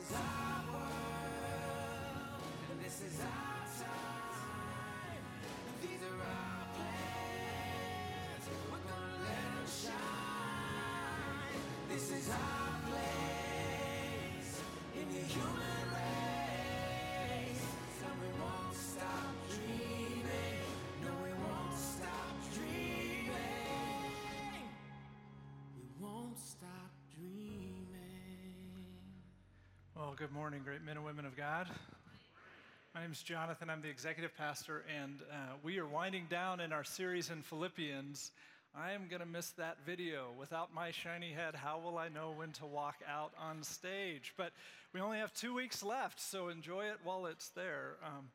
is our world, and this is our time. These are our plans. We're gonna let them shine. This is our place in the human Well, good morning, great men and women of God. My name is Jonathan. I'm the executive pastor, and uh, we are winding down in our series in Philippians. I am going to miss that video. Without my shiny head, how will I know when to walk out on stage? But we only have two weeks left, so enjoy it while it's there. Um,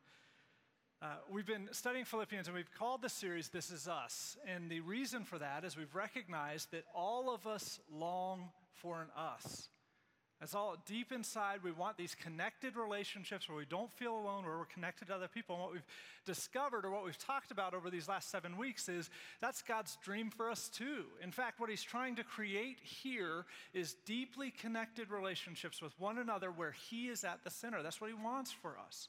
uh, we've been studying Philippians and we've called the series This Is Us. And the reason for that is we've recognized that all of us long for an us. That's all deep inside. We want these connected relationships where we don't feel alone, where we're connected to other people. And what we've discovered or what we've talked about over these last seven weeks is that's God's dream for us too. In fact, what He's trying to create here is deeply connected relationships with one another where He is at the center. That's what He wants for us.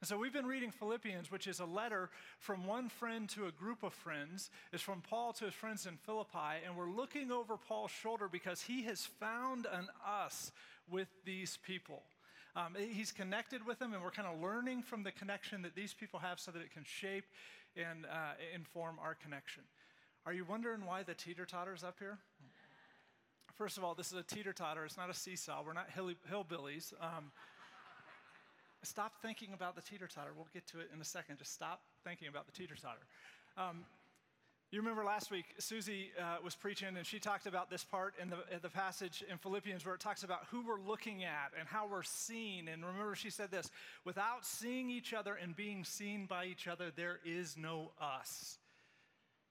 And so we've been reading Philippians, which is a letter from one friend to a group of friends. It's from Paul to his friends in Philippi, and we're looking over Paul's shoulder because he has found an us with these people. Um, he's connected with them, and we're kind of learning from the connection that these people have so that it can shape and uh, inform our connection. Are you wondering why the teeter totter's up here? First of all, this is a teeter totter, it's not a seesaw. We're not hill- hillbillies. Um, stop thinking about the teeter totter. We'll get to it in a second. Just stop thinking about the teeter totter. Um, you remember last week, Susie uh, was preaching and she talked about this part in the, in the passage in Philippians where it talks about who we're looking at and how we're seen. And remember, she said this without seeing each other and being seen by each other, there is no us.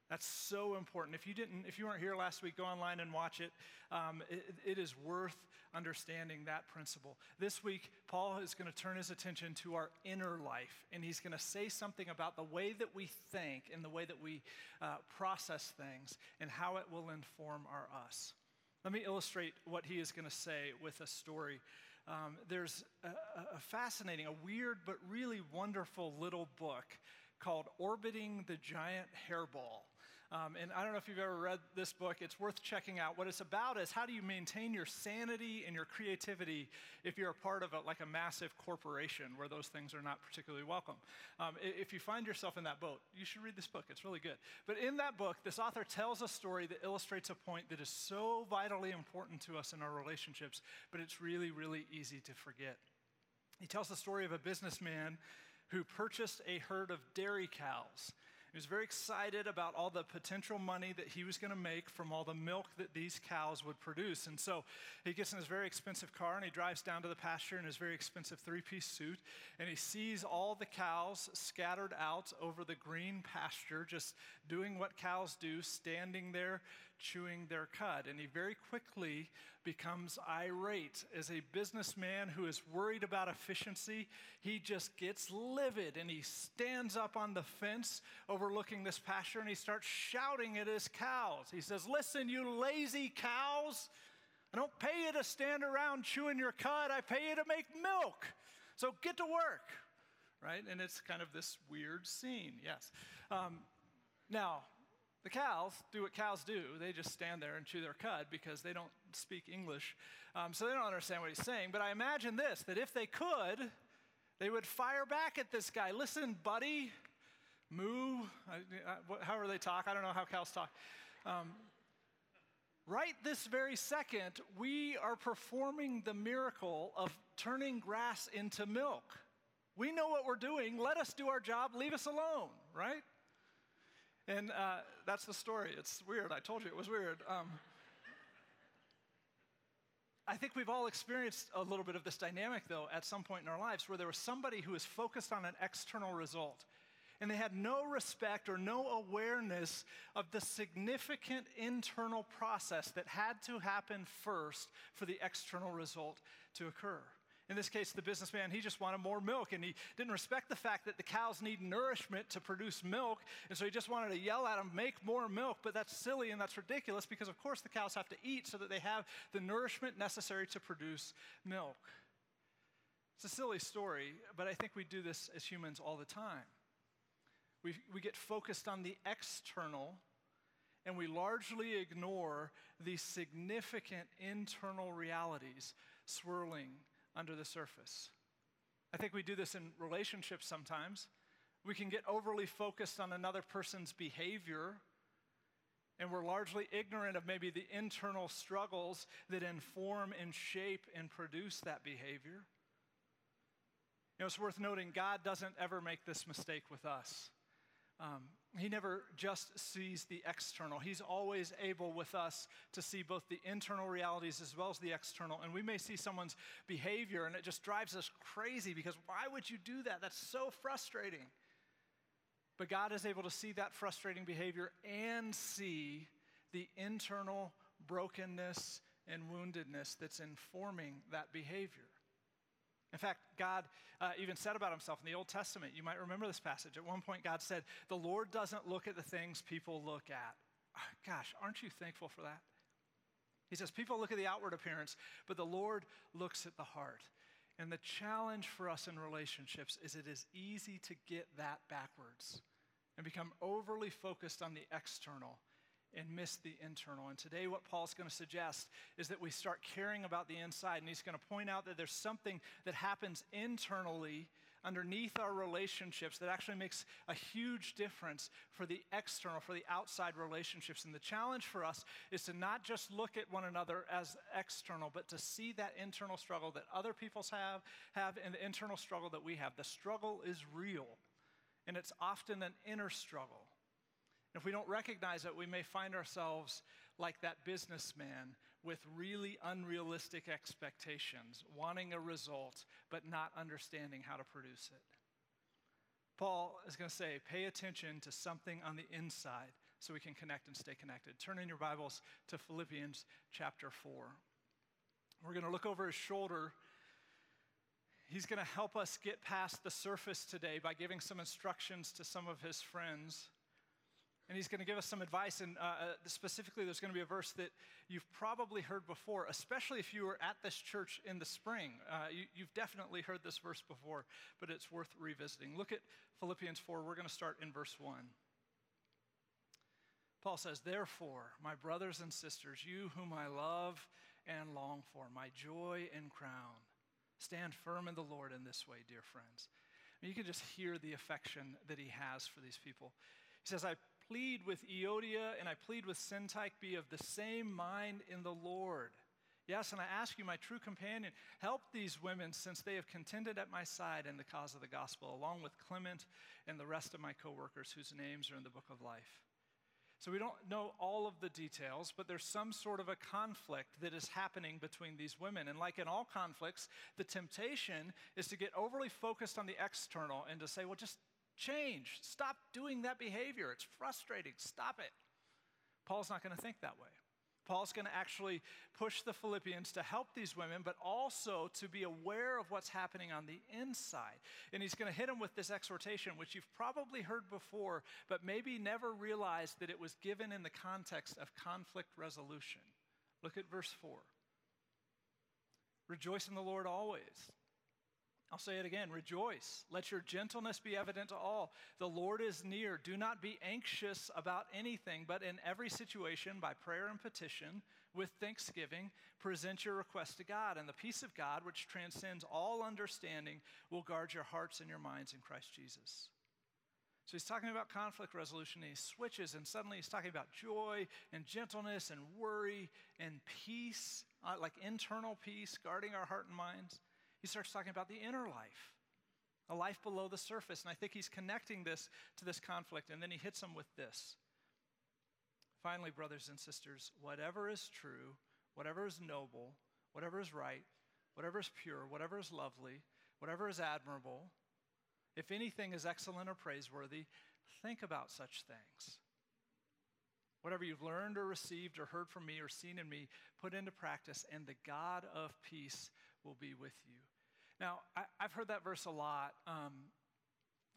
That's so important. If you didn't, if you weren't here last week, go online and watch it. Um, it. It is worth understanding that principle. This week, Paul is going to turn his attention to our inner life, and he's going to say something about the way that we think and the way that we uh, process things, and how it will inform our us. Let me illustrate what he is going to say with a story. Um, there's a, a fascinating, a weird but really wonderful little book called Orbiting the Giant Hairball. Um, and I don't know if you've ever read this book, it's worth checking out. What it's about is how do you maintain your sanity and your creativity if you're a part of a, like a massive corporation where those things are not particularly welcome. Um, if you find yourself in that boat, you should read this book. It's really good. But in that book, this author tells a story that illustrates a point that is so vitally important to us in our relationships, but it's really, really easy to forget. He tells the story of a businessman who purchased a herd of dairy cows. He was very excited about all the potential money that he was going to make from all the milk that these cows would produce. And so he gets in his very expensive car and he drives down to the pasture in his very expensive three piece suit. And he sees all the cows scattered out over the green pasture, just doing what cows do, standing there chewing their cud. And he very quickly becomes irate. As a businessman who is worried about efficiency, he just gets livid and he stands up on the fence overlooking this pasture and he starts shouting at his cows. He says, Listen, you lazy cows, I don't pay you to stand around chewing your cud, I pay you to make milk. So get to work. Right? And it's kind of this weird scene, yes. Um, now, the cows do what cows do. They just stand there and chew their cud because they don't speak English. Um, so they don't understand what he's saying. But I imagine this that if they could, they would fire back at this guy. Listen, buddy, moo. I, I, however they talk. I don't know how cows talk. Um, right this very second, we are performing the miracle of turning grass into milk. We know what we're doing. Let us do our job. Leave us alone, right? And uh, that's the story. It's weird. I told you it was weird. Um, I think we've all experienced a little bit of this dynamic, though, at some point in our lives where there was somebody who was focused on an external result. And they had no respect or no awareness of the significant internal process that had to happen first for the external result to occur. In this case, the businessman, he just wanted more milk and he didn't respect the fact that the cows need nourishment to produce milk. And so he just wanted to yell at them, make more milk. But that's silly and that's ridiculous because, of course, the cows have to eat so that they have the nourishment necessary to produce milk. It's a silly story, but I think we do this as humans all the time. We, we get focused on the external and we largely ignore the significant internal realities swirling under the surface. I think we do this in relationships sometimes. We can get overly focused on another person's behavior, and we're largely ignorant of maybe the internal struggles that inform and shape and produce that behavior. You know, it's worth noting God doesn't ever make this mistake with us. Um, he never just sees the external. He's always able with us to see both the internal realities as well as the external. And we may see someone's behavior and it just drives us crazy because why would you do that? That's so frustrating. But God is able to see that frustrating behavior and see the internal brokenness and woundedness that's informing that behavior. In fact, God uh, even said about himself in the Old Testament, you might remember this passage. At one point, God said, The Lord doesn't look at the things people look at. Gosh, aren't you thankful for that? He says, People look at the outward appearance, but the Lord looks at the heart. And the challenge for us in relationships is it is easy to get that backwards and become overly focused on the external and miss the internal. And today, what Paul's going to suggest is that we start caring about the inside. And he's going to point out that there's something that happens internally underneath our relationships that actually makes a huge difference for the external, for the outside relationships. And the challenge for us is to not just look at one another as external, but to see that internal struggle that other people have, have and the internal struggle that we have. The struggle is real, and it's often an inner struggle. If we don't recognize it, we may find ourselves like that businessman with really unrealistic expectations, wanting a result, but not understanding how to produce it. Paul is going to say, pay attention to something on the inside so we can connect and stay connected. Turn in your Bibles to Philippians chapter 4. We're going to look over his shoulder. He's going to help us get past the surface today by giving some instructions to some of his friends and he's going to give us some advice. And uh, uh, specifically, there's going to be a verse that you've probably heard before, especially if you were at this church in the spring. Uh, you, you've definitely heard this verse before, but it's worth revisiting. Look at Philippians 4. We're going to start in verse 1. Paul says, Therefore, my brothers and sisters, you whom I love and long for, my joy and crown, stand firm in the Lord in this way, dear friends. I mean, you can just hear the affection that he has for these people. He says, I plead with Euodia and I plead with Syntyche, be of the same mind in the Lord. Yes, and I ask you, my true companion, help these women since they have contended at my side in the cause of the gospel, along with Clement and the rest of my coworkers whose names are in the book of life. So we don't know all of the details, but there's some sort of a conflict that is happening between these women. And like in all conflicts, the temptation is to get overly focused on the external and to say, well, just Change. Stop doing that behavior. It's frustrating. Stop it. Paul's not going to think that way. Paul's going to actually push the Philippians to help these women, but also to be aware of what's happening on the inside. And he's going to hit them with this exhortation, which you've probably heard before, but maybe never realized that it was given in the context of conflict resolution. Look at verse 4. Rejoice in the Lord always. I'll say it again rejoice. Let your gentleness be evident to all. The Lord is near. Do not be anxious about anything, but in every situation, by prayer and petition, with thanksgiving, present your request to God. And the peace of God, which transcends all understanding, will guard your hearts and your minds in Christ Jesus. So he's talking about conflict resolution, and he switches, and suddenly he's talking about joy and gentleness and worry and peace, uh, like internal peace, guarding our heart and minds he starts talking about the inner life, a life below the surface. And I think he's connecting this to this conflict. And then he hits them with this. Finally, brothers and sisters, whatever is true, whatever is noble, whatever is right, whatever is pure, whatever is lovely, whatever is admirable, if anything is excellent or praiseworthy, think about such things. Whatever you've learned or received or heard from me or seen in me, put into practice, and the God of peace will be with you. Now, I, have heard that verse a lot. Um,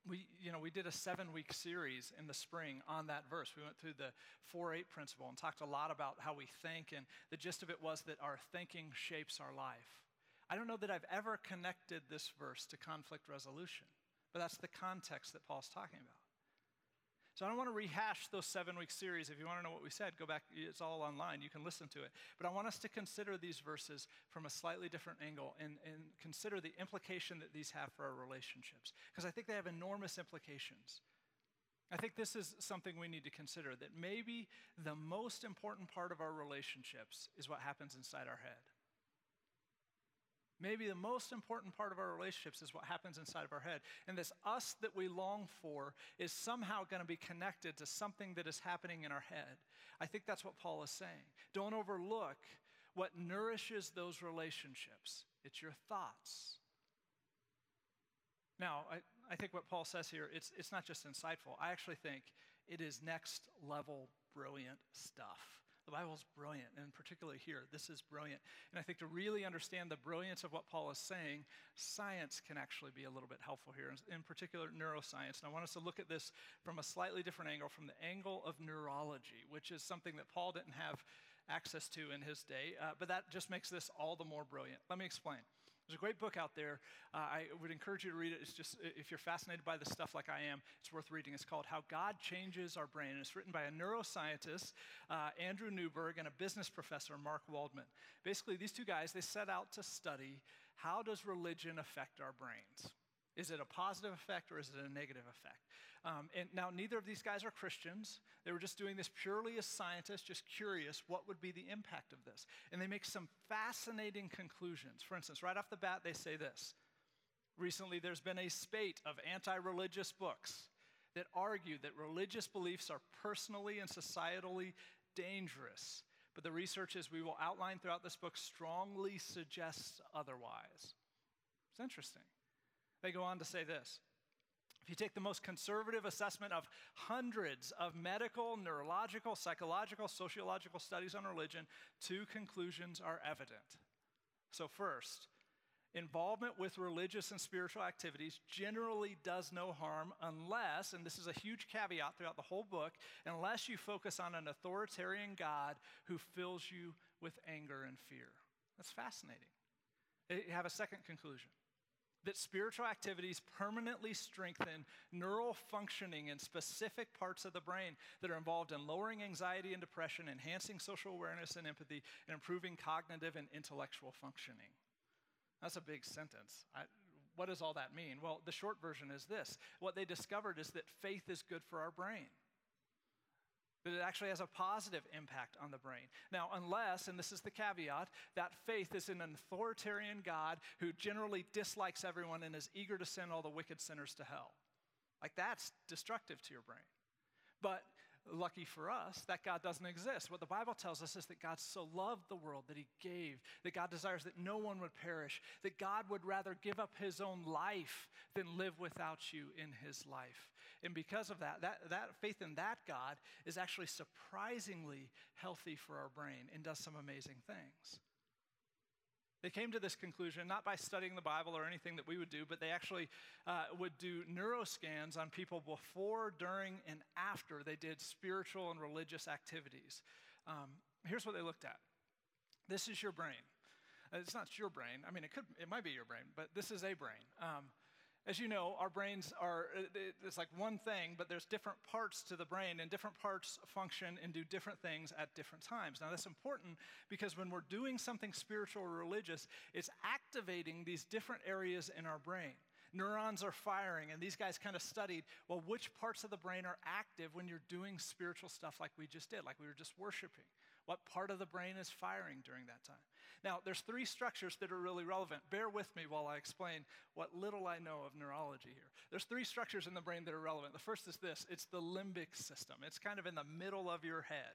we, you know, we did a seven-week series in the spring on that verse. We went through the 4-8 principle and talked a lot about how we think, and the gist of it was that our thinking shapes our life. I don't know that I've ever connected this verse to conflict resolution, but that's the context that Paul's talking about. So I don't want to rehash those seven week series. If you want to know what we said, go back. It's all online. You can listen to it. But I want us to consider these verses from a slightly different angle and, and consider the implication that these have for our relationships. Because I think they have enormous implications. I think this is something we need to consider that maybe the most important part of our relationships is what happens inside our head. Maybe the most important part of our relationships is what happens inside of our head. And this us that we long for is somehow going to be connected to something that is happening in our head. I think that's what Paul is saying. Don't overlook what nourishes those relationships, it's your thoughts. Now, I, I think what Paul says here, it's, it's not just insightful. I actually think it is next level brilliant stuff. The Bible's brilliant, and particularly here, this is brilliant. And I think to really understand the brilliance of what Paul is saying, science can actually be a little bit helpful here, in particular neuroscience. And I want us to look at this from a slightly different angle, from the angle of neurology, which is something that Paul didn't have access to in his day, uh, but that just makes this all the more brilliant. Let me explain. There's a great book out there. Uh, I would encourage you to read it. It's just, if you're fascinated by this stuff like I am, it's worth reading. It's called How God Changes Our Brain. And it's written by a neuroscientist, uh, Andrew Newberg, and a business professor, Mark Waldman. Basically, these two guys, they set out to study how does religion affect our brains? Is it a positive effect or is it a negative effect? Um, and now, neither of these guys are Christians. They were just doing this purely as scientists, just curious what would be the impact of this. And they make some fascinating conclusions. For instance, right off the bat, they say this Recently, there's been a spate of anti religious books that argue that religious beliefs are personally and societally dangerous. But the research, as we will outline throughout this book, strongly suggests otherwise. It's interesting. They go on to say this if you take the most conservative assessment of hundreds of medical, neurological, psychological, sociological studies on religion, two conclusions are evident. So, first, involvement with religious and spiritual activities generally does no harm unless, and this is a huge caveat throughout the whole book, unless you focus on an authoritarian God who fills you with anger and fear. That's fascinating. You have a second conclusion that spiritual activities permanently strengthen neural functioning in specific parts of the brain that are involved in lowering anxiety and depression, enhancing social awareness and empathy, and improving cognitive and intellectual functioning. That's a big sentence. I, what does all that mean? Well, the short version is this what they discovered is that faith is good for our brain that it actually has a positive impact on the brain. Now, unless, and this is the caveat, that faith is in an authoritarian God who generally dislikes everyone and is eager to send all the wicked sinners to hell. Like, that's destructive to your brain. But lucky for us, that God doesn't exist. What the Bible tells us is that God so loved the world that he gave, that God desires that no one would perish, that God would rather give up his own life than live without you in his life. And because of that, that, that faith in that God is actually surprisingly healthy for our brain and does some amazing things. They came to this conclusion not by studying the Bible or anything that we would do, but they actually uh, would do neuroscans on people before, during, and after they did spiritual and religious activities. Um, here's what they looked at this is your brain. Uh, it's not your brain. I mean, it could, it might be your brain, but this is a brain. Um, as you know, our brains are, uh, it's like one thing, but there's different parts to the brain, and different parts function and do different things at different times. Now, that's important because when we're doing something spiritual or religious, it's activating these different areas in our brain. Neurons are firing, and these guys kind of studied well, which parts of the brain are active when you're doing spiritual stuff like we just did, like we were just worshiping? What part of the brain is firing during that time? Now, there's three structures that are really relevant. Bear with me while I explain what little I know of neurology here. There's three structures in the brain that are relevant. The first is this it's the limbic system, it's kind of in the middle of your head.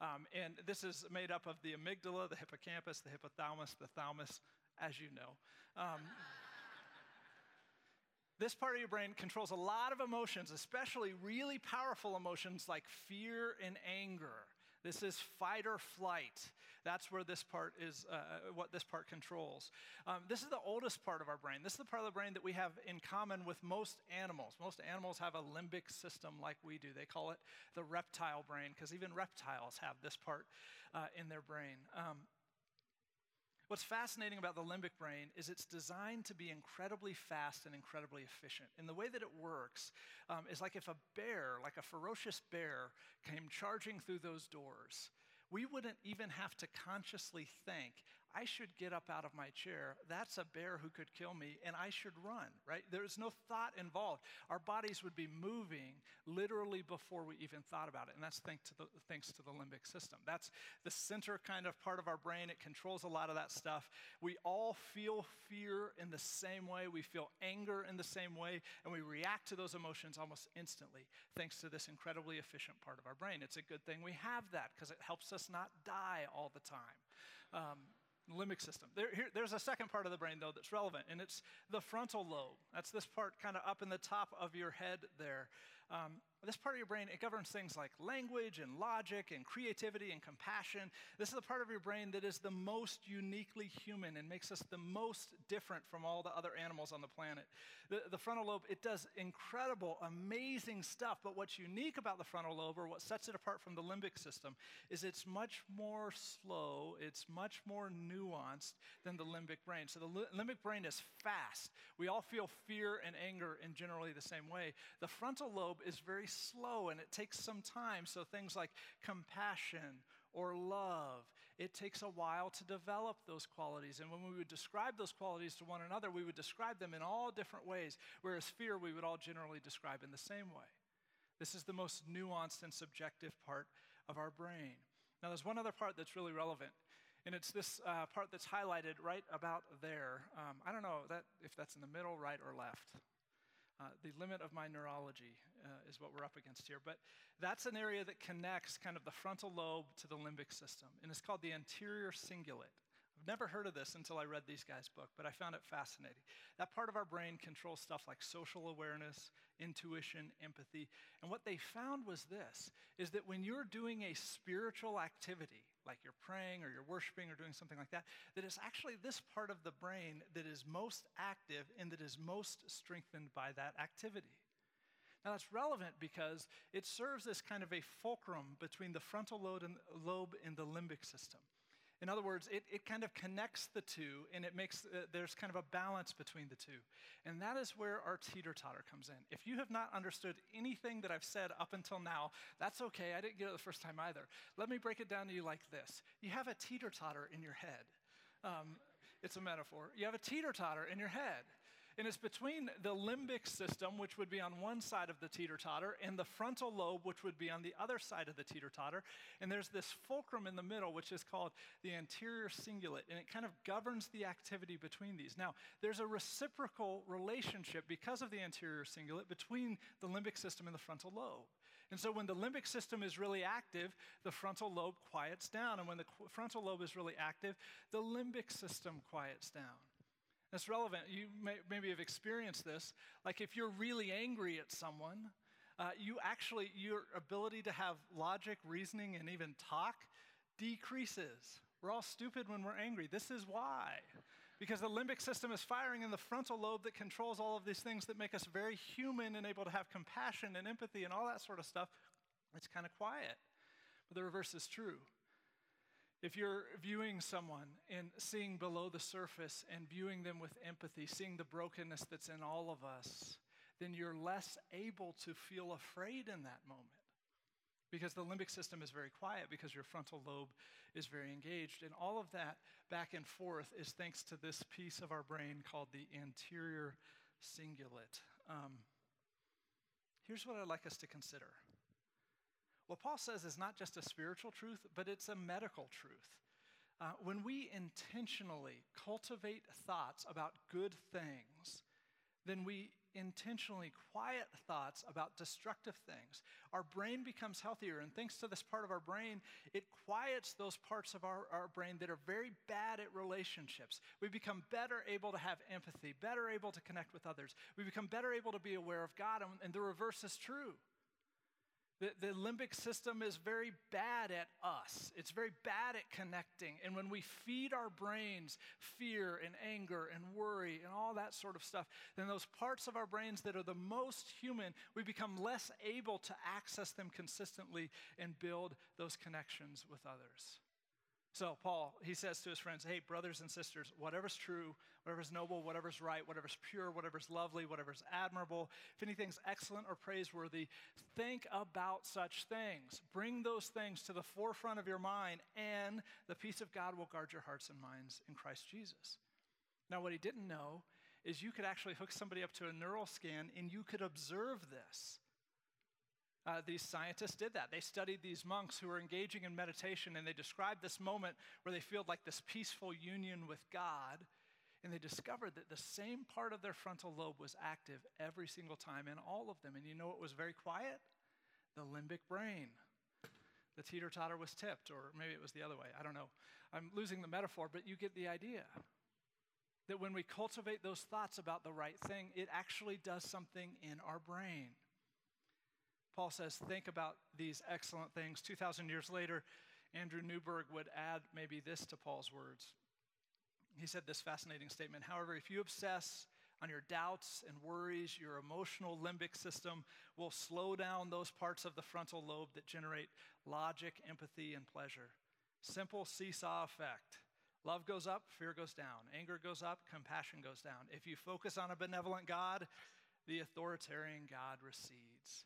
Um, and this is made up of the amygdala, the hippocampus, the hypothalamus, the thalamus, as you know. Um, this part of your brain controls a lot of emotions, especially really powerful emotions like fear and anger. This is fight or flight. That's where this part is, uh, what this part controls. Um, this is the oldest part of our brain. This is the part of the brain that we have in common with most animals. Most animals have a limbic system like we do. They call it the reptile brain because even reptiles have this part uh, in their brain. Um, What's fascinating about the limbic brain is it's designed to be incredibly fast and incredibly efficient. And the way that it works um, is like if a bear, like a ferocious bear, came charging through those doors, we wouldn't even have to consciously think, I should get up out of my chair. That's a bear who could kill me, and I should run, right? There's no thought involved. Our bodies would be moving literally before we even thought about it, and that's thanks to the, thanks to the limbic system. That's the center kind of part of our brain. It controls a lot of that stuff. We all feel fear in the same way, we feel anger in the same way, and we react to those emotions almost instantly thanks to this incredibly efficient part of our brain. It's a good thing we have that because it helps us not die all the time. Um, limbic system. There, here, there's a second part of the brain, though, that's relevant, and it's the frontal lobe. That's this part kind of up in the top of your head there. Um, this part of your brain, it governs things like language and logic and creativity and compassion. This is the part of your brain that is the most uniquely human and makes us the most different from all the other animals on the planet. The, the frontal lobe, it does incredible, amazing stuff, but what's unique about the frontal lobe, or what sets it apart from the limbic system, is it's much more slow, it's much more nuanced than the limbic brain. So the li- limbic brain is fast. We all feel fear and anger in generally the same way. The frontal lobe is very slow and it takes some time. So things like compassion or love, it takes a while to develop those qualities. And when we would describe those qualities to one another, we would describe them in all different ways, whereas fear we would all generally describe in the same way. This is the most nuanced and subjective part of our brain. Now, there's one other part that's really relevant, and it's this uh, part that's highlighted right about there. Um, I don't know that if that's in the middle, right, or left. Uh, the limit of my neurology uh, is what we're up against here. But that's an area that connects kind of the frontal lobe to the limbic system, and it's called the anterior cingulate. I've never heard of this until I read these guys' book, but I found it fascinating. That part of our brain controls stuff like social awareness, intuition, empathy. And what they found was this is that when you're doing a spiritual activity, like you're praying or you're worshiping or doing something like that, that it's actually this part of the brain that is most active and that is most strengthened by that activity. Now, that's relevant because it serves as kind of a fulcrum between the frontal lobe and, the limbic system. In other words, it, it kind of connects the two and it makes, uh, there's kind of a balance between the two. And that is where our teeter totter comes in. If you have not understood anything that I've said up until now, that's okay. I didn't get it the first time either. Let me break it down to you like this you have a teeter totter in your head. Um, it's a metaphor. You have a teeter totter in your head. And it's between the limbic system, which would be on one side of the teeter totter, and the frontal lobe, which would be on the other side of the teeter totter. And there's this fulcrum in the middle, which is called the anterior cingulate, and it kind of governs the activity between these. Now, there's a reciprocal relationship because of the anterior cingulate between the limbic system and the frontal lobe. And so when the limbic system is really active, the frontal lobe quiets down. And when the frontal lobe is really active, the limbic system quiets down. That's relevant. You may, maybe have experienced this. Like if you're really angry at someone, uh, you actually, your ability to have logic, reasoning, and even talk decreases. We're all stupid when we're angry. This is why. Because the limbic system is firing in the frontal lobe that controls all of these things that make us very human and able to have compassion and empathy and all that sort of stuff. It's kind of quiet. But the reverse is true. If you're viewing someone and seeing below the surface and viewing them with empathy, seeing the brokenness that's in all of us, then you're less able to feel afraid in that moment. Because the limbic system is very quiet, because your frontal lobe is very engaged. And all of that back and forth is thanks to this piece of our brain called the anterior cingulate. Um, here's what I'd like us to consider what Paul says is not just a spiritual truth, but it's a medical truth. Uh, when we intentionally cultivate thoughts about good things, then we intentionally quiet thoughts about destructive things. Our brain becomes healthier, and thanks to this part of our brain, it quiets those parts of our, our brain that are very bad at relationships. We become better able to have empathy, better able to connect with others. We become better able to be aware of God, and, and the reverse is true. The, the limbic system is very bad at us. It's very bad at connecting. And when we feed our brains fear and anger and worry and all that sort of stuff, then those parts of our brains that are the most human, we become less able to access them consistently and build those connections with others. So, Paul, he says to his friends, Hey, brothers and sisters, whatever's true, whatever's noble, whatever's right, whatever's pure, whatever's lovely, whatever's admirable, if anything's excellent or praiseworthy, think about such things. Bring those things to the forefront of your mind, and the peace of God will guard your hearts and minds in Christ Jesus. Now, what he didn't know is you could actually hook somebody up to a neural scan and you could observe this. Uh, these scientists did that. They studied these monks who were engaging in meditation and they described this moment where they feel like this peaceful union with God. And they discovered that the same part of their frontal lobe was active every single time in all of them. And you know what was very quiet? The limbic brain. The teeter totter was tipped, or maybe it was the other way. I don't know. I'm losing the metaphor, but you get the idea. That when we cultivate those thoughts about the right thing, it actually does something in our brain. Paul says, think about these excellent things. 2,000 years later, Andrew Newberg would add maybe this to Paul's words. He said this fascinating statement However, if you obsess on your doubts and worries, your emotional limbic system will slow down those parts of the frontal lobe that generate logic, empathy, and pleasure. Simple seesaw effect. Love goes up, fear goes down. Anger goes up, compassion goes down. If you focus on a benevolent God, the authoritarian God recedes.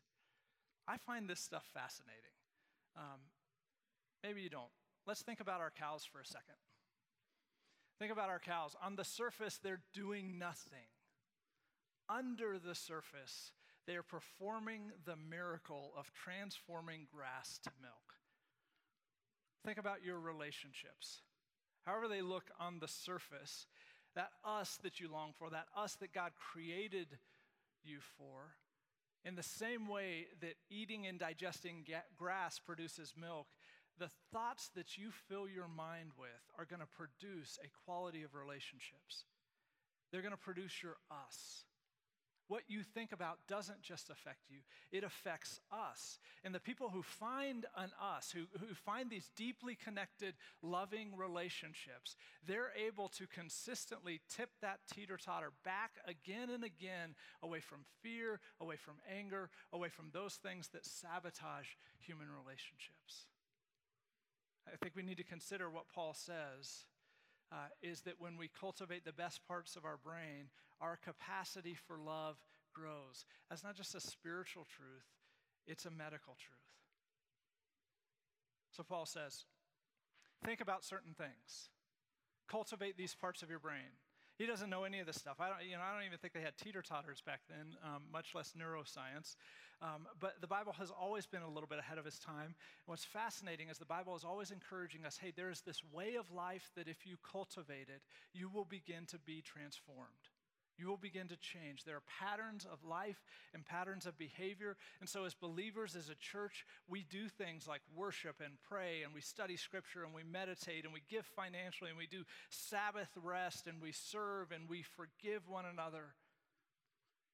I find this stuff fascinating. Um, maybe you don't. Let's think about our cows for a second. Think about our cows. On the surface, they're doing nothing. Under the surface, they are performing the miracle of transforming grass to milk. Think about your relationships. However, they look on the surface, that us that you long for, that us that God created you for, in the same way that eating and digesting grass produces milk, the thoughts that you fill your mind with are going to produce a quality of relationships. They're going to produce your us. What you think about doesn't just affect you, it affects us. And the people who find an us, who, who find these deeply connected, loving relationships, they're able to consistently tip that teeter totter back again and again away from fear, away from anger, away from those things that sabotage human relationships. I think we need to consider what Paul says uh, is that when we cultivate the best parts of our brain, our capacity for love grows. That's not just a spiritual truth, it's a medical truth. So Paul says, think about certain things. Cultivate these parts of your brain. He doesn't know any of this stuff. I don't, you know, I don't even think they had teeter totters back then, um, much less neuroscience. Um, but the Bible has always been a little bit ahead of its time. And what's fascinating is the Bible is always encouraging us hey, there's this way of life that if you cultivate it, you will begin to be transformed. You will begin to change. There are patterns of life and patterns of behavior. And so, as believers, as a church, we do things like worship and pray, and we study scripture, and we meditate, and we give financially, and we do Sabbath rest, and we serve, and we forgive one another.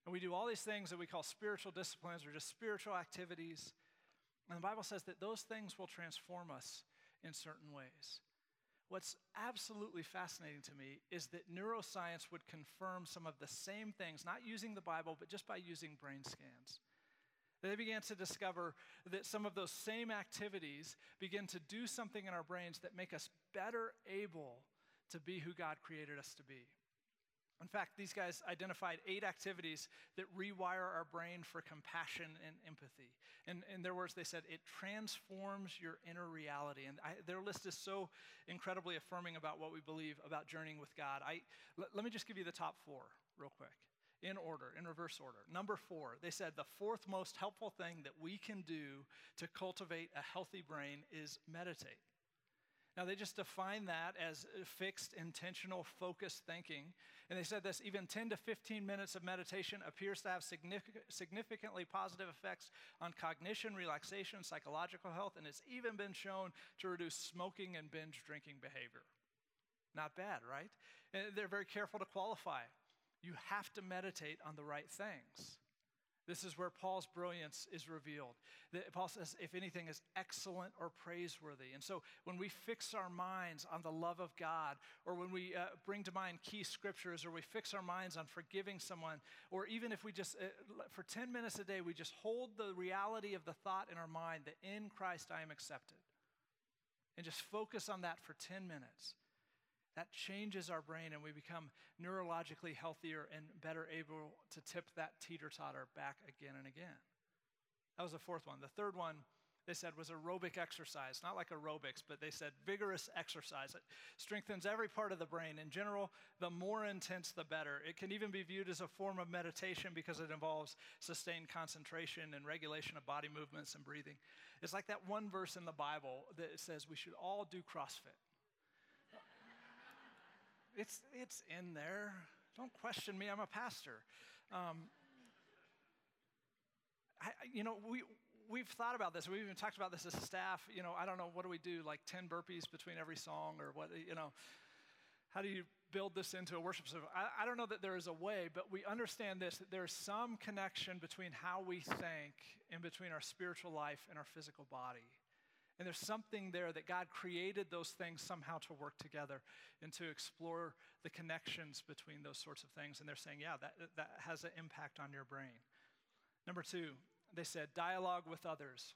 And we do all these things that we call spiritual disciplines or just spiritual activities. And the Bible says that those things will transform us in certain ways. What's absolutely fascinating to me is that neuroscience would confirm some of the same things, not using the Bible, but just by using brain scans. They began to discover that some of those same activities begin to do something in our brains that make us better able to be who God created us to be. In fact, these guys identified eight activities that rewire our brain for compassion and empathy. And in their words, they said it transforms your inner reality. And I, their list is so incredibly affirming about what we believe about journeying with God. I, l- let me just give you the top four real quick, in order, in reverse order. Number four, they said the fourth most helpful thing that we can do to cultivate a healthy brain is meditate. Now, they just define that as fixed, intentional, focused thinking. And they said this even 10 to 15 minutes of meditation appears to have significant, significantly positive effects on cognition, relaxation, psychological health, and it's even been shown to reduce smoking and binge drinking behavior. Not bad, right? And they're very careful to qualify. You have to meditate on the right things. This is where Paul's brilliance is revealed. That Paul says, if anything is excellent or praiseworthy. And so when we fix our minds on the love of God, or when we uh, bring to mind key scriptures, or we fix our minds on forgiving someone, or even if we just, uh, for 10 minutes a day, we just hold the reality of the thought in our mind that in Christ I am accepted. and just focus on that for 10 minutes, that changes our brain and we become neurologically healthier and better able to tip that teeter totter back again and again. That was the fourth one. The third one they said was aerobic exercise, not like aerobics, but they said vigorous exercise. It strengthens every part of the brain. In general, the more intense, the better. It can even be viewed as a form of meditation because it involves sustained concentration and regulation of body movements and breathing. It's like that one verse in the Bible that says we should all do CrossFit. It's, it's in there. Don't question me, I'm a pastor. Um, I, you know, we, we've thought about this. We've even talked about this as staff. You know, I don't know, what do we do? Like 10 burpees between every song or what, you know, how do you build this into a worship service? I, I don't know that there is a way, but we understand this that there's some connection between how we think and between our spiritual life and our physical body. And there's something there that God created those things somehow to work together and to explore the connections between those sorts of things. And they're saying, yeah, that, that has an impact on your brain. Number two, they said, dialogue with others.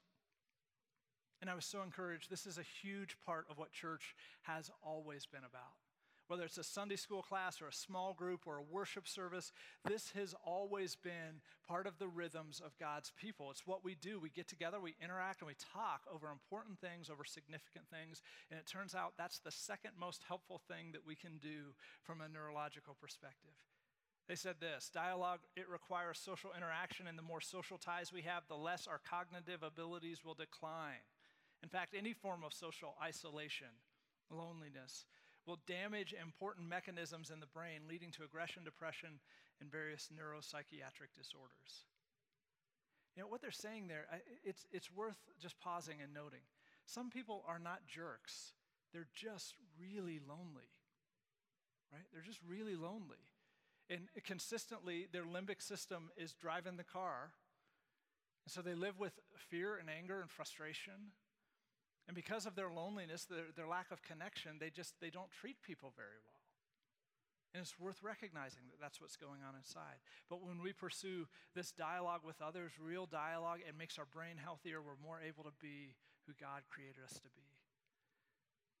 And I was so encouraged. This is a huge part of what church has always been about. Whether it's a Sunday school class or a small group or a worship service, this has always been part of the rhythms of God's people. It's what we do. We get together, we interact, and we talk over important things, over significant things. And it turns out that's the second most helpful thing that we can do from a neurological perspective. They said this dialogue, it requires social interaction, and the more social ties we have, the less our cognitive abilities will decline. In fact, any form of social isolation, loneliness, will damage important mechanisms in the brain, leading to aggression, depression, and various neuropsychiatric disorders. You know, what they're saying there, it's, it's worth just pausing and noting. Some people are not jerks, they're just really lonely, right? They're just really lonely. And consistently, their limbic system is driving the car. And so they live with fear and anger and frustration. And because of their loneliness, their, their lack of connection, they just they don't treat people very well. And it's worth recognizing that that's what's going on inside. But when we pursue this dialogue with others, real dialogue, it makes our brain healthier. We're more able to be who God created us to be.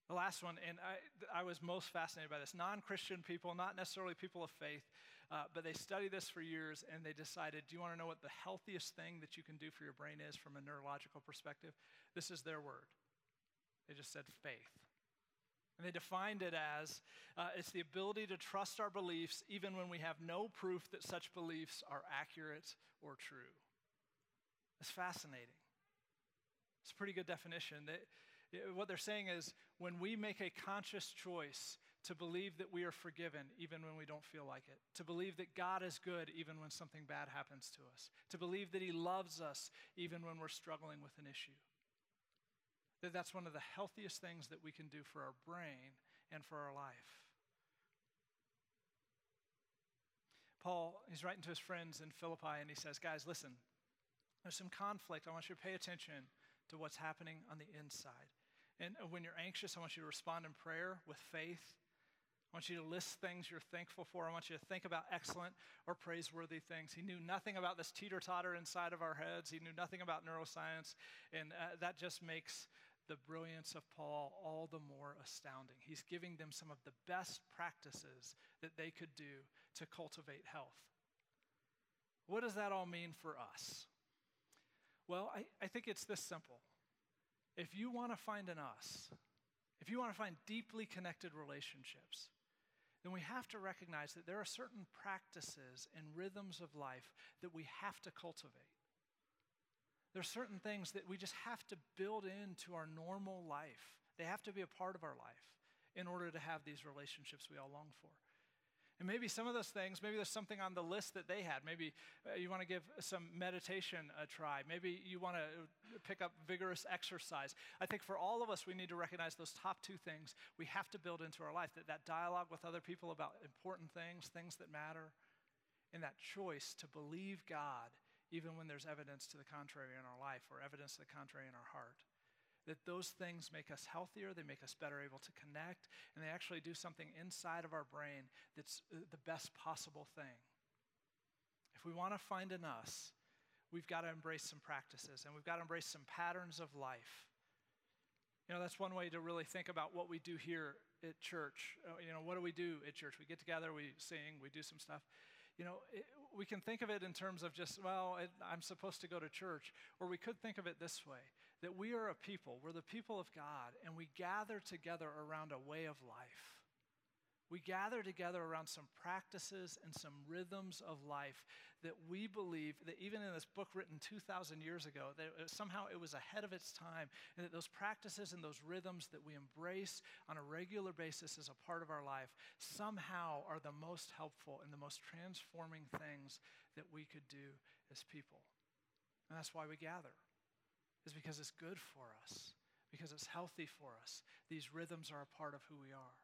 The last one, and I, I was most fascinated by this non Christian people, not necessarily people of faith, uh, but they studied this for years and they decided do you want to know what the healthiest thing that you can do for your brain is from a neurological perspective? This is their word. They just said faith. And they defined it as uh, it's the ability to trust our beliefs even when we have no proof that such beliefs are accurate or true. It's fascinating. It's a pretty good definition. That what they're saying is when we make a conscious choice to believe that we are forgiven even when we don't feel like it, to believe that God is good even when something bad happens to us, to believe that He loves us even when we're struggling with an issue. That that's one of the healthiest things that we can do for our brain and for our life. Paul, he's writing to his friends in Philippi and he says, Guys, listen, there's some conflict. I want you to pay attention to what's happening on the inside. And when you're anxious, I want you to respond in prayer with faith. I want you to list things you're thankful for. I want you to think about excellent or praiseworthy things. He knew nothing about this teeter totter inside of our heads, he knew nothing about neuroscience. And uh, that just makes the brilliance of Paul all the more astounding. He's giving them some of the best practices that they could do to cultivate health. What does that all mean for us? Well, I, I think it's this simple if you want to find an us, if you want to find deeply connected relationships, then we have to recognize that there are certain practices and rhythms of life that we have to cultivate. There are certain things that we just have to build into our normal life. They have to be a part of our life in order to have these relationships we all long for. And maybe some of those things, maybe there's something on the list that they had. Maybe uh, you want to give some meditation a try. Maybe you want to pick up vigorous exercise. I think for all of us, we need to recognize those top two things we have to build into our life that, that dialogue with other people about important things, things that matter, and that choice to believe God even when there's evidence to the contrary in our life or evidence to the contrary in our heart that those things make us healthier, they make us better able to connect, and they actually do something inside of our brain that's uh, the best possible thing. If we want to find an us, we've got to embrace some practices and we've got to embrace some patterns of life You know, that's one way to really think about what we do here at church. Uh, you know, what do we do at church? We get together, we sing, we do some stuff. You know, it, we can think of it in terms of just, well, it, I'm supposed to go to church. Or we could think of it this way that we are a people, we're the people of God, and we gather together around a way of life. We gather together around some practices and some rhythms of life that we believe that even in this book written 2,000 years ago, that it, somehow it was ahead of its time, and that those practices and those rhythms that we embrace on a regular basis as a part of our life somehow are the most helpful and the most transforming things that we could do as people. And that's why we gather, is because it's good for us, because it's healthy for us. These rhythms are a part of who we are.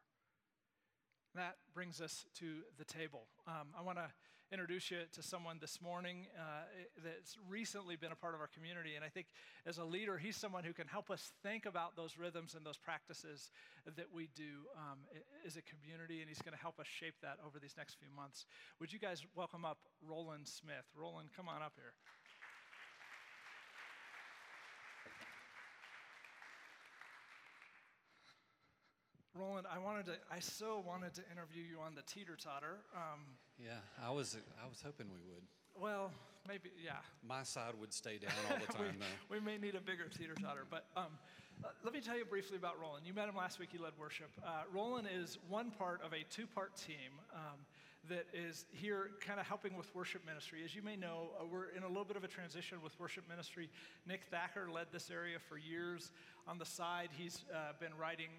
That brings us to the table. Um, I want to introduce you to someone this morning uh, that's recently been a part of our community. And I think as a leader, he's someone who can help us think about those rhythms and those practices that we do um, as a community. And he's going to help us shape that over these next few months. Would you guys welcome up Roland Smith? Roland, come on up here. Roland, I wanted to, I so wanted to interview you on the teeter totter. Um, Yeah, I was I was hoping we would. well, maybe, yeah. My side would stay down all the we, time though. we may need a bigger teeter totter. But um, uh, let me tell you briefly about Roland. You met him last week, he led worship. Uh, Roland is one part of a two part team. Um, that is here kind of helping with worship ministry. As you may know, uh, we're in a little bit of a transition with worship ministry. Nick Thacker led this area for years. On the side, he's uh, been writing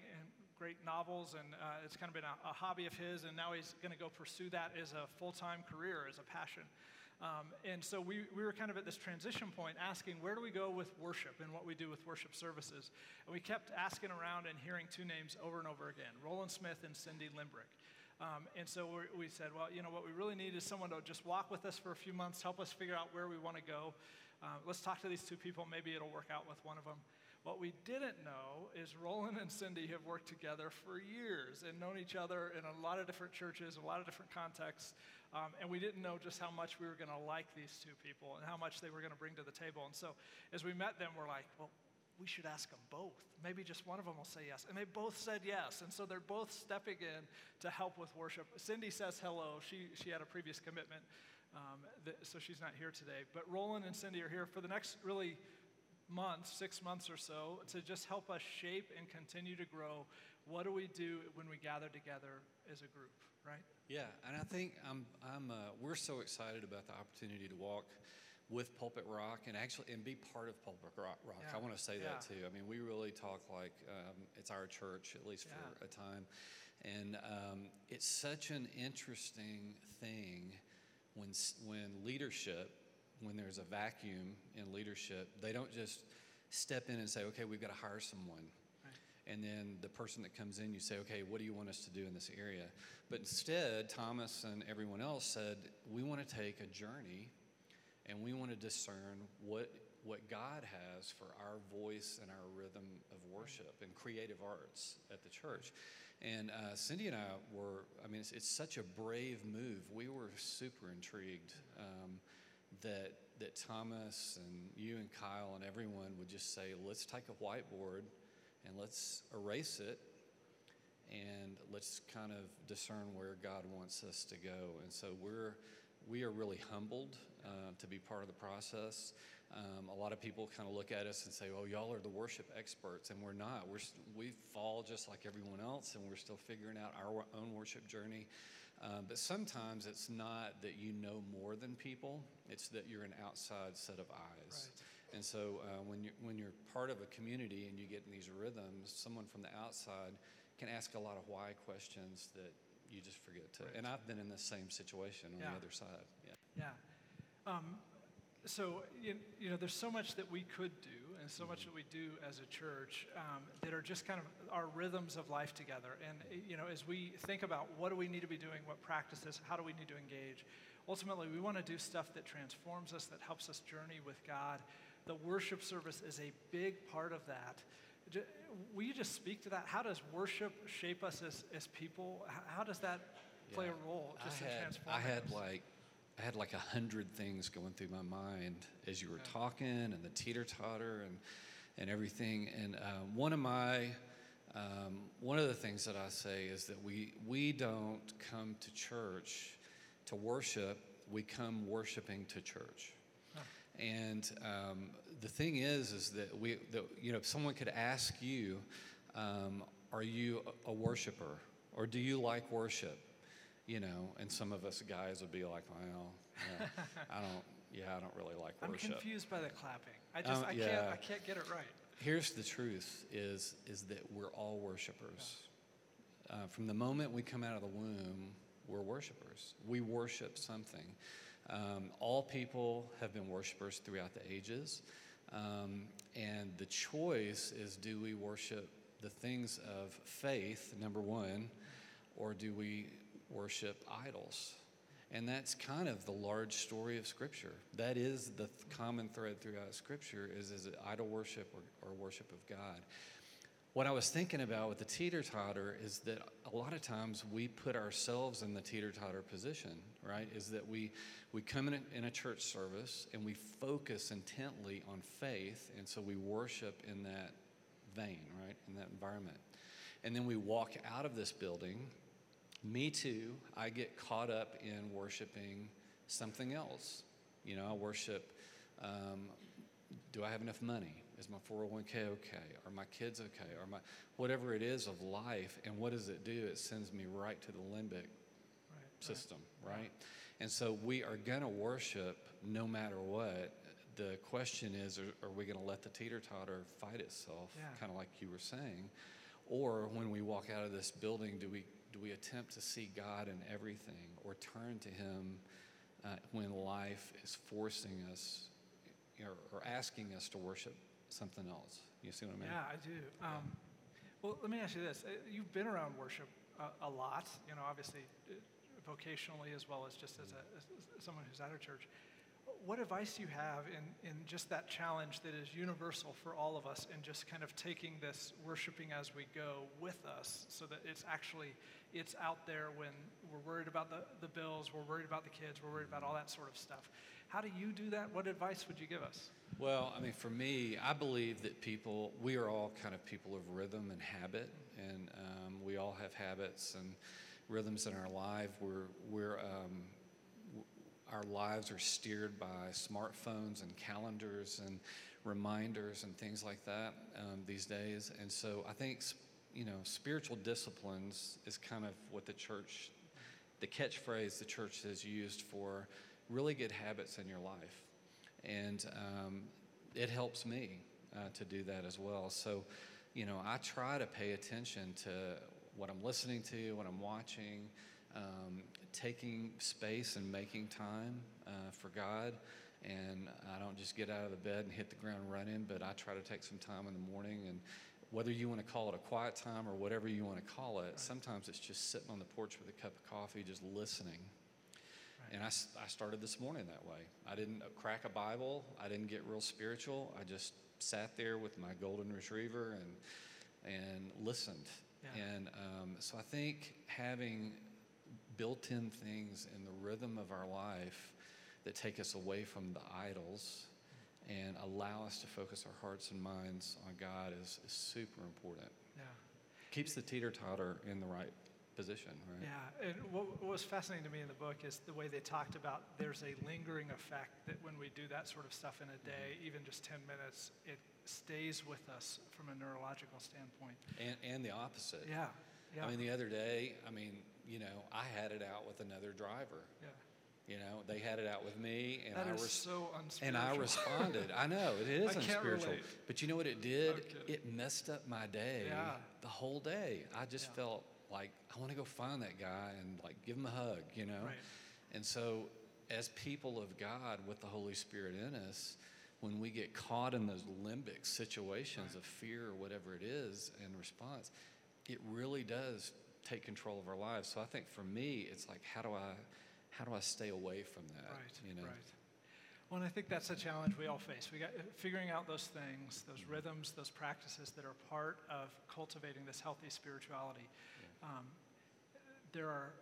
great novels, and uh, it's kind of been a, a, hobby of his, and now he's going to go pursue that as a full time career, as a passion. Um, and so we, we were kind of at this transition point asking, where do we go with worship and what we do with worship services? And we kept asking around and hearing two names over and over again Roland Smith and Cindy Limbrick. Um, and so we said, well, you know, what we really need is someone to just walk with us for a few months, help us figure out where we want to go. Uh, let's talk to these two people. Maybe it'll work out with one of them. What we didn't know is Roland and Cindy have worked together for years and known each other in a lot of different churches, a lot of different contexts. Um, and we didn't know just how much we were going to like these two people and how much they were going to bring to the table. And so as we met them, we're like, well, we should ask them both. Maybe just one of them will say yes. And they both said yes. And so they're both stepping in to help with worship. Cindy says hello. She, she had a previous commitment, um, that, so she's not here today. But Roland and Cindy are here for the next really months, six months or so, to just help us shape and continue to grow. What do we do when we gather together as a group, right? Yeah, and I think I'm, I'm, uh, we're so excited about the opportunity to walk with Pulpit Rock and actually and be part of Pulpit Rock. Yeah. I want to say Yeah. that too. I mean, we really talk like um, it's our church at least Yeah. for a time, and um, it's such an interesting thing when when leadership, when there's a vacuum in leadership, they don't just step in and say, okay, we've got to hire someone. And then the person that comes in, you say, okay, what do you want us to do in this area? But instead, Thomas and everyone else said, we want to take a journey and we want to discern what, what God has for our voice and our rhythm of worship and creative arts at the church. And uh, Cindy and I were, I mean, it's, it's such a brave move. We were super intrigued um, that, that Thomas and you and Kyle and everyone would just say, let's take a whiteboard and let's erase it and let's kind of discern where God wants us to go. And so we're we are really humbled uh, to be part of the process. Um, a lot of people kind of look at us and say, "Oh, y'all are the worship experts," and we're not. We're we fall just like everyone else, and we're still figuring out our own worship journey. Um, but sometimes it's not that you know more than people; it's that you're an outside set of eyes. Right. And so uh, when, you, when you're part of a community and you get in these rhythms, someone from the outside can ask a lot of why questions that you just forget to. Right. And I've been in the same situation on Yeah. the other side. Yeah. Yeah. Um, so, you, you know, there's so much that we could do and so much that we do as a church um, that are just kind of our rhythms of life together. And, you know, as we think about what do we need to be doing, what practices, how do we need to engage, ultimately we want to do stuff that transforms us, that helps us journey with God. The worship service is a big part of that. Will you just speak to that? How does worship shape us as, as people? How does that play Yeah. a role just I had, I had like I had like a hundred things going through my mind as you were talking and the teeter totter and and everything. And um, one of my um, one of the things that I say is that we we don't come to church to worship. We come worshiping to church. And um, the thing is, is that we, that, you know, if someone could ask you, um, are you a worshiper, or do you like worship? You know, and some of us guys would be like, well, yeah, I don't, yeah, I don't really like worship. I'm confused by the clapping. I just Um, I can't. I can't get it right. Here's the truth: is is that we're all worshipers. Uh, from the moment we come out of the womb, we're worshipers. We worship something. Um, all people have been worshipers throughout the ages, um, and the choice is: do we worship the things of faith, number one, or do we worship idols? And that's kind of the large story of Scripture. That is the th- common thread throughout Scripture is, is idol worship or, or worship of God. What I was thinking about with the teeter-totter is that a lot of times we put ourselves in the teeter-totter position, right? Is that we, we come in a, in a church service and we focus intently on faith, and so we worship in that vein, right? In that environment. And then we walk out of this building me too. I get caught up in worshiping something else. You know, I worship um, do I have enough money? Is my 401k okay? Are my kids okay? Are my whatever it is of life? And what does it do? It sends me right to the limbic Right. system, right? And so we are going to worship no matter what. The question is are, are we going to let the teeter totter fight itself, Yeah. kind of like you were saying? Or when we walk out of this building, do we, do we attempt to see God in everything or turn to Him uh, when life is forcing us you know, or asking us to worship something else? You see what I mean? Yeah, I do. Um, well, let me ask you this: Uh, You've been around worship a, a lot, you know, obviously uh, vocationally as well as just as, a, as as someone who's at a church. What advice you have in, in just that challenge that is universal for all of us, and just kind of taking this worshiping as we go with us, so that it's actually it's out there when we're worried about the, the bills, we're worried about the kids, we're worried about all that sort of stuff. How do you do that? What advice would you give us? Well, I mean, for me, I believe that people, we are all kind of people of rhythm and habit, and um, we all have habits and rhythms in our life. We're, we're, um, our lives are steered by smartphones and calendars and reminders and things like that um, these days. And so I think, you know, spiritual disciplines is kind of what the church, the catchphrase the church has used for really good habits in your life and um, it helps me uh, to do that as well. So, you know, I try to pay attention to what I'm listening to, what I'm watching, um, taking space and making time uh, for God. And I don't just get out of the bed and hit the ground running, but I try to take some time in the morning. And whether you want to call it a quiet time or whatever you want to call it, sometimes it's just sitting on the porch with a cup of coffee, just listening. And I, I started this morning that way. I didn't crack a Bible. I didn't get real spiritual. I just sat there with my golden retriever and, and listened. Yeah. And um, so I think having built in things in the rhythm of our life that take us away from the idols and allow us to focus our hearts and minds on God is, is super important. Yeah. Keeps the teeter totter in the right position, right? Yeah, and what, what was fascinating to me in the book is the way they talked about there's a lingering effect that when we do that sort of stuff in a mm-hmm. day, even just 10 minutes, it stays with us from a neurological standpoint. And, and the opposite. Yeah, yeah, I mean, the other day, I mean, you know, I had it out with another driver. yeah. You know, they had it out with me, and That I res- so unspiritual. and I responded. I know it is unspiritual, relate. but you know what it did? I'm. It messed up my day. Yeah. The whole day, I just Yeah. felt like I want to go find that guy and like give him a hug. You know. Right. And so, as people of God with the Holy Spirit in us, when we get caught in those limbic situations of fear or whatever it is in response, it really does take control of our lives. So I think for me, it's like, how do I, how do I stay away from that? Right, You know? right. Well, and I think that's a challenge we all face. We got figuring out those things, those rhythms, those practices that are part of cultivating this healthy spirituality. Um, there are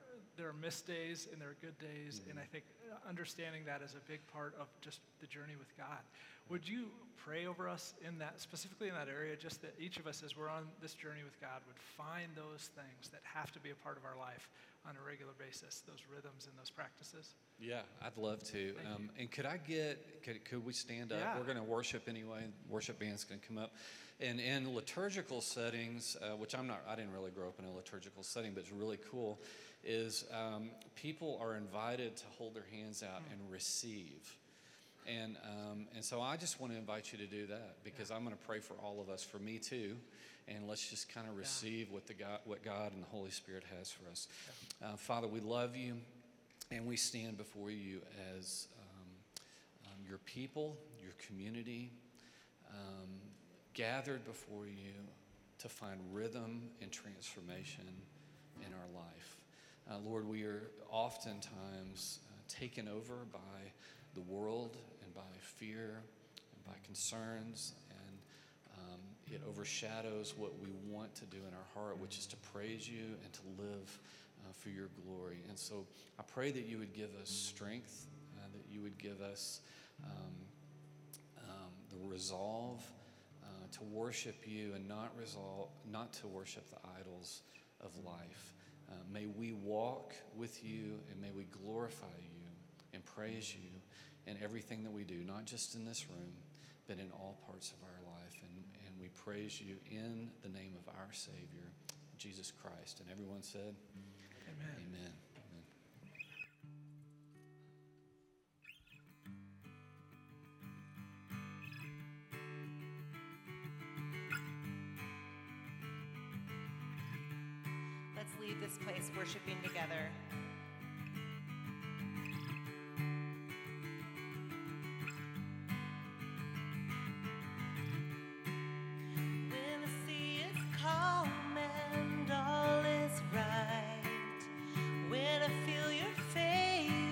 there are missed days and there are good days, and mm-hmm. I think uh, understanding that is a big part of just the journey with God. would you pray over us in that, specifically in that area, just that each of us, as we're on this journey with God, would find those things that have to be a part of our life on a regular basis, those rhythms and those practices? Yeah, I'd love to. Um, and could I get, could, could we stand up? Yeah. We're going to worship anyway. Worship band's going to come up. And in liturgical settings, uh, which I'm not, I didn't really grow up in a liturgical setting, but it's really cool, is um, people are invited to hold their hands out and receive. And, um, and so I just want to invite you to do that because I'm going to pray for all of us, for me too. And let's just kind of receive what, the God, what God and the Holy Spirit has for us. Uh, Father, we love you and we stand before you as um, um, your people, your community, um, gathered before you to find rhythm and transformation in our life. Uh, Lord, we are oftentimes uh, taken over by the world and by fear and by concerns, and um, it overshadows what we want to do in our heart, which is to praise you and to live uh, for your glory. And so I pray that you would give us strength, uh, that you would give us um, um, the resolve uh, to worship you and not resolve, not to worship the idols of life. Uh, may we walk with you and may we glorify you and praise you in everything that we do, not just in this room, but in all parts of our life. And, and we praise you in the name of our Savior, Jesus Christ. And everyone said, Amen. Amen.